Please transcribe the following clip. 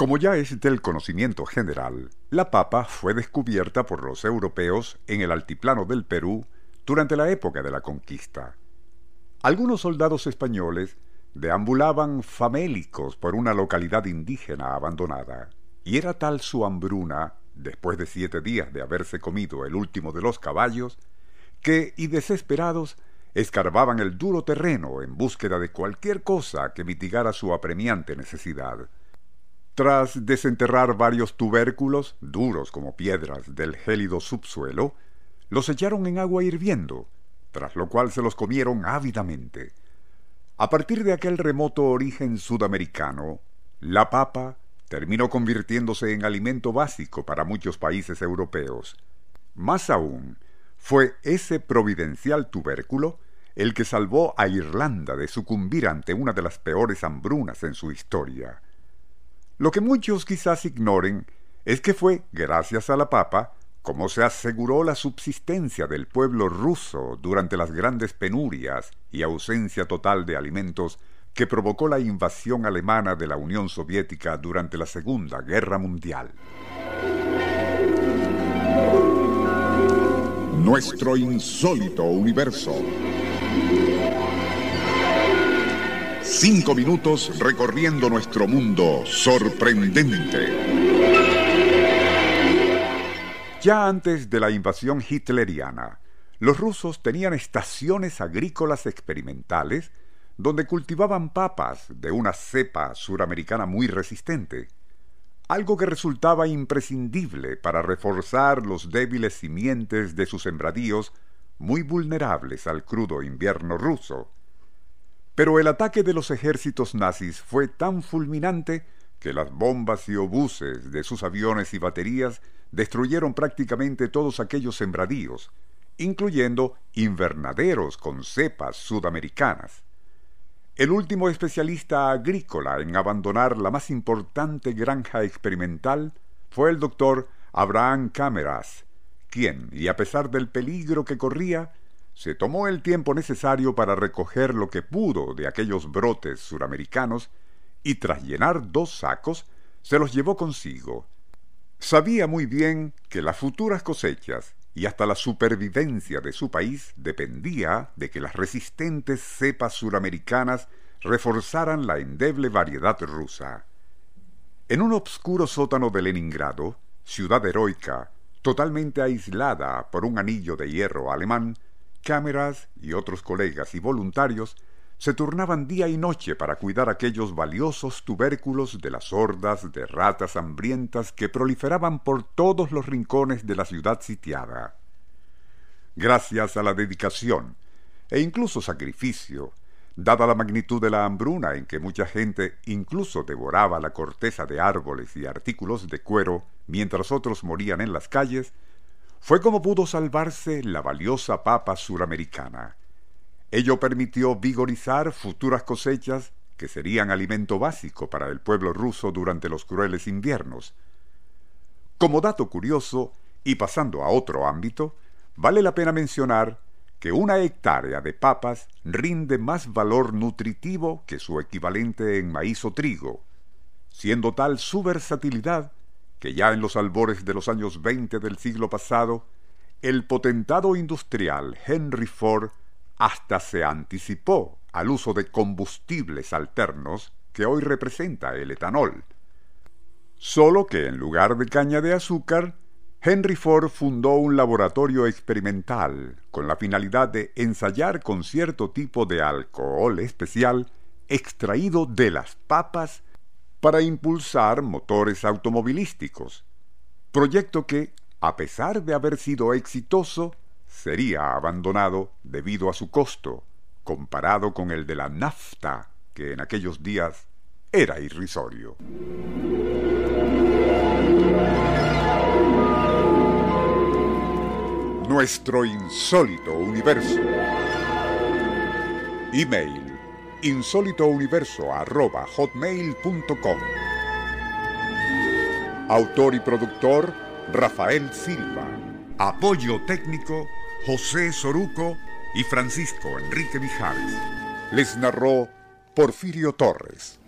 Como ya es del conocimiento general, la papa fue descubierta por los europeos en el altiplano del Perú durante la época de la conquista. Algunos soldados españoles deambulaban famélicos por una localidad indígena abandonada, y era tal su hambruna, después de siete días de haberse comido el último de los caballos, que, y desesperados, escarbaban el duro terreno en búsqueda de cualquier cosa que mitigara su apremiante necesidad. Tras desenterrar varios tubérculos, duros como piedras, del gélido subsuelo, los echaron en agua hirviendo, tras lo cual se los comieron ávidamente. A partir de aquel remoto origen sudamericano, la papa terminó convirtiéndose en alimento básico para muchos países europeos. Más aún, fue ese providencial tubérculo el que salvó a Irlanda de sucumbir ante una de las peores hambrunas en su historia. Lo que muchos quizás ignoren es que fue gracias a la papa como se aseguró la subsistencia del pueblo ruso durante las grandes penurias y ausencia total de alimentos que provocó la invasión alemana de la Unión Soviética durante la Segunda Guerra Mundial. Nuestro insólito universo. Cinco minutos recorriendo nuestro mundo sorprendente. Ya antes de la invasión hitleriana, los rusos tenían estaciones agrícolas experimentales donde cultivaban papas de una cepa suramericana muy resistente, algo que resultaba imprescindible para reforzar los débiles simientes de sus sembradíos muy vulnerables al crudo invierno ruso. Pero el ataque de los ejércitos nazis fue tan fulminante que las bombas y obuses de sus aviones y baterías destruyeron prácticamente todos aquellos sembradíos, incluyendo invernaderos con cepas sudamericanas. El último especialista agrícola en abandonar la más importante granja experimental fue el doctor Abraham Cameras, quien, y a pesar del peligro que corría, se tomó el tiempo necesario para recoger lo que pudo de aquellos brotes suramericanos y tras llenar dos sacos se los llevó consigo. Sabía muy bien que las futuras cosechas y hasta la supervivencia de su país dependía de que las resistentes cepas suramericanas reforzaran la endeble variedad rusa. En un obscuro sótano de Leningrado, ciudad heroica, totalmente aislada por un anillo de hierro alemán, cámaras y otros colegas y voluntarios se turnaban día y noche para cuidar aquellos valiosos tubérculos de las hordas de ratas hambrientas que proliferaban por todos los rincones de la ciudad sitiada. Gracias a la dedicación e incluso sacrificio, dada la magnitud de la hambruna en que mucha gente incluso devoraba la corteza de árboles y artículos de cuero mientras otros morían en las calles, fue como pudo salvarse la valiosa papa suramericana. Ello permitió vigorizar futuras cosechas que serían alimento básico para el pueblo ruso durante los crueles inviernos. Como dato curioso, y pasando a otro ámbito, vale la pena mencionar que una hectárea de papas rinde más valor nutritivo que su equivalente en maíz o trigo, siendo tal su versatilidad que ya en los albores de los años 20 del siglo pasado, el potentado industrial Henry Ford hasta se anticipó al uso de combustibles alternos que hoy representa el etanol. Solo que en lugar de caña de azúcar, Henry Ford fundó un laboratorio experimental con la finalidad de ensayar con cierto tipo de alcohol especial extraído de las papas para impulsar motores automovilísticos, proyecto que, a pesar de haber sido exitoso, sería abandonado debido a su costo, comparado con el de la nafta, que en aquellos días era irrisorio. Nuestro insólito universo. Email insólitouniverso.hotmail.com Autor y productor Rafael Silva. Apoyo técnico José Soruco y Francisco Enrique Mijares. Les narró Porfirio Torres.